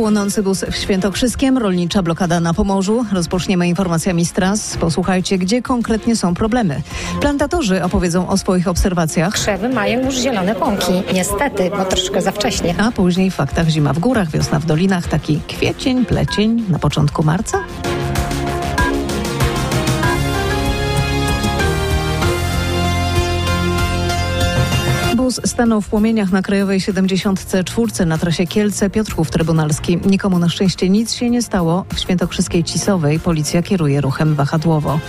Płonący bus w Świętokrzyskiem, rolnicza blokada na Pomorzu. Rozpoczniemy informacjami z tras. Posłuchajcie, gdzie konkretnie są problemy. Plantatorzy opowiedzą o swoich obserwacjach. Krzewy mają już zielone pąki. Niestety, bo troszkę za wcześnie. A później w faktach zima w górach, wiosna w dolinach, taki kwiecień, plecień na początku marca. Bus stanął w płomieniach na Krajowej 74 na trasie Kielce-Piotrków Trybunalski. Nikomu na szczęście nic się nie stało. W Świętokrzyskiej Cisowej policja kieruje ruchem wahadłowo.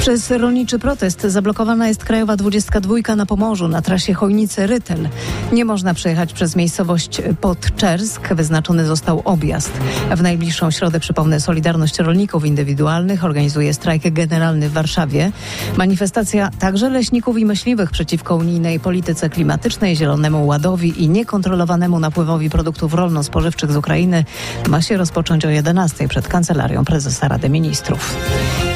Przez rolniczy protest zablokowana jest Krajowa 22 na Pomorzu na trasie Chojnice-Rytel. Nie można przejechać przez miejscowość Podczersk. Wyznaczony został objazd. W najbliższą środę, przypomnę, Solidarność Rolników Indywidualnych organizuje strajk generalny w Warszawie. Manifestacja także leśników i myśliwych przeciwko unijnej polityce klimatycznej, Zielonemu Ładowi i niekontrolowanemu napływowi produktów rolno-spożywczych z Ukrainy ma się rozpocząć o 11 przed Kancelarią Prezesa Rady Ministrów.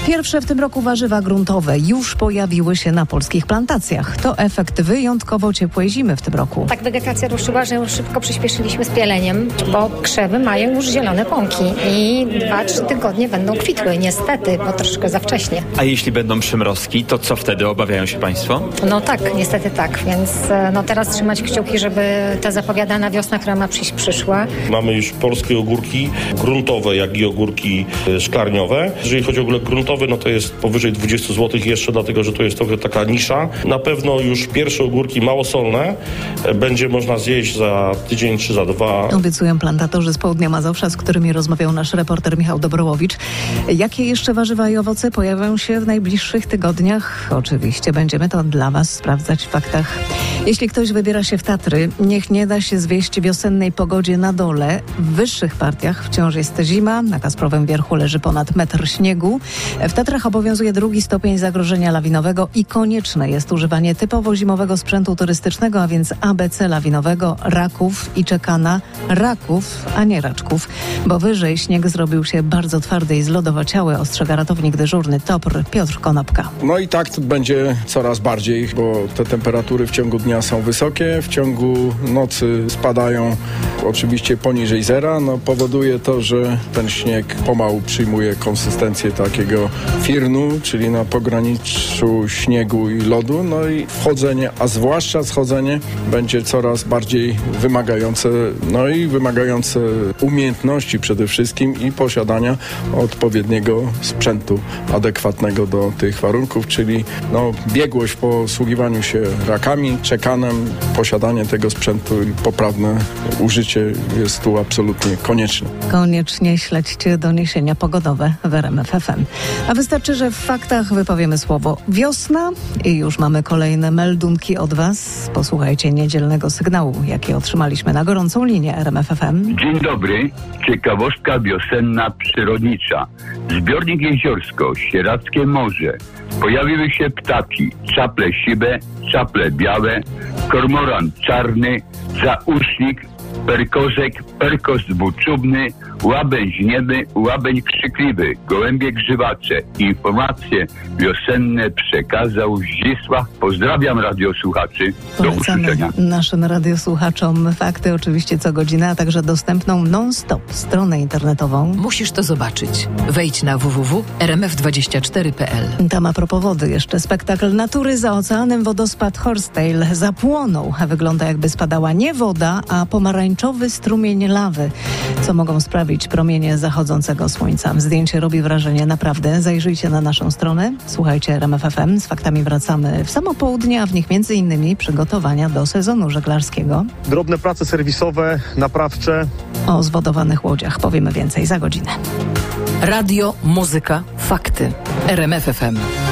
Pierwsze w tym roku warzywa gruntowe już pojawiły się na polskich plantacjach. To efekt wyjątkowo ciepłej zimy w tym roku. Tak wegetacja ruszyła, że już szybko przyspieszyliśmy z pieleniem, bo krzewy mają już zielone pąki i 2-3 tygodnie będą kwitły. Niestety, bo troszkę za wcześnie. A jeśli będą przymrozki, to co wtedy obawiają się Państwo? No tak, niestety tak, więc e, no teraz trzymać kciuki, żeby ta zapowiadana wiosna, która ma przyjść, przyszła. Mamy już polskie ogórki gruntowe, jak i ogórki e, szklarniowe. Jeżeli chodzi o ogóle no to jest powyżej 20 zł jeszcze, dlatego że to jest trochę taka nisza. Na pewno już pierwsze ogórki małosolne e, będzie można zjeść za tydzień czy za dwa. Obiecują plantatorzy z południa Mazowsza, z którymi rozmawiał nasz reporter Michał Dobrołowicz. Jakie jeszcze warzywa i owoce pojawią się w najbliższych tygodniach? Oczywiście będziemy to dla Was sprawdzać w faktach. Jeśli ktoś wybiera się w Tatry, niech nie da się zwieść wiosennej pogodzie na dole. W wyższych partiach wciąż jest zima, na Kasprowym Wierchu leży ponad metr śniegu. W Tatrach obowiązuje drugi stopień zagrożenia lawinowego i konieczne jest używanie typowo zimowego sprzętu turystycznego, a więc ABC lawinowego, raków i czekana raków, a nie raczków, bo wyżej śnieg zrobił się bardzo twardy i zlodowaciały, ostrzega ratownik dyżurny TOPR Piotr Konopka. No i tak będzie coraz bardziej, bo te temperatury w ciągu dnia są wysokie, w ciągu nocy spadają oczywiście poniżej zera. No, powoduje to, że ten śnieg pomału przyjmuje konsystencję takiego firnu, czyli na pograniczu śniegu i lodu. No i wchodzenie, a zwłaszcza schodzenie będzie coraz bardziej wymagające, no i wymagające umiejętności przede wszystkim i posiadania odpowiedniego sprzętu adekwatnego do tych warunków, czyli no, biegłość w posługiwaniu się rakami, czekanem, posiadanie tego sprzętu i poprawne użycie jest tu absolutnie konieczne. Koniecznie śledźcie doniesienia pogodowe w RMF FM. A wystarczy, że w faktach wypowiemy słowo wiosna i już mamy kolejne meldunki od Was. Posłuchajcie niedzielnego sygnału, jaki otrzymaliśmy na gorącą linię RMF FM. Dzień dobry. Ciekawostka wiosenna przyrodnicza. Zbiornik Jeziorsko, Sieradzkie Morze. Pojawiły się ptaki, czaple siwe, czaple białe, kormoran czarny, zausznik, perkozek, perkos dwuczubny, łabędź niemy, łabędź krzykliwy, gołębie grzywacze. Informacje wiosenne przekazał Zdzisław. Pozdrawiam radiosłuchaczy. Do Polecamy usłyszenia. naszym radiosłuchaczom fakty oczywiście co godzinę, a także dostępną non-stop stronę internetową. Musisz to zobaczyć. Wejdź na www.rmf24.pl. Tam a propos wody jeszcze spektakl natury za oceanem wodospad Horsetail zapłonął. Wygląda jakby spadała nie woda, a pomarańczowy strumień lawy, co mogą sprawić promienie zachodzącego słońca. Zdjęcie robi wrażenie naprawdę. Zajrzyjcie na naszą stronę. Słuchajcie RMF FM. Z faktami wracamy w samo południe, a w nich między innymi przygotowania do sezonu żeglarskiego. drobne prace serwisowe, naprawcze. O zwodowanych łodziach powiemy więcej za godzinę. Radio, muzyka, fakty. RMF FM.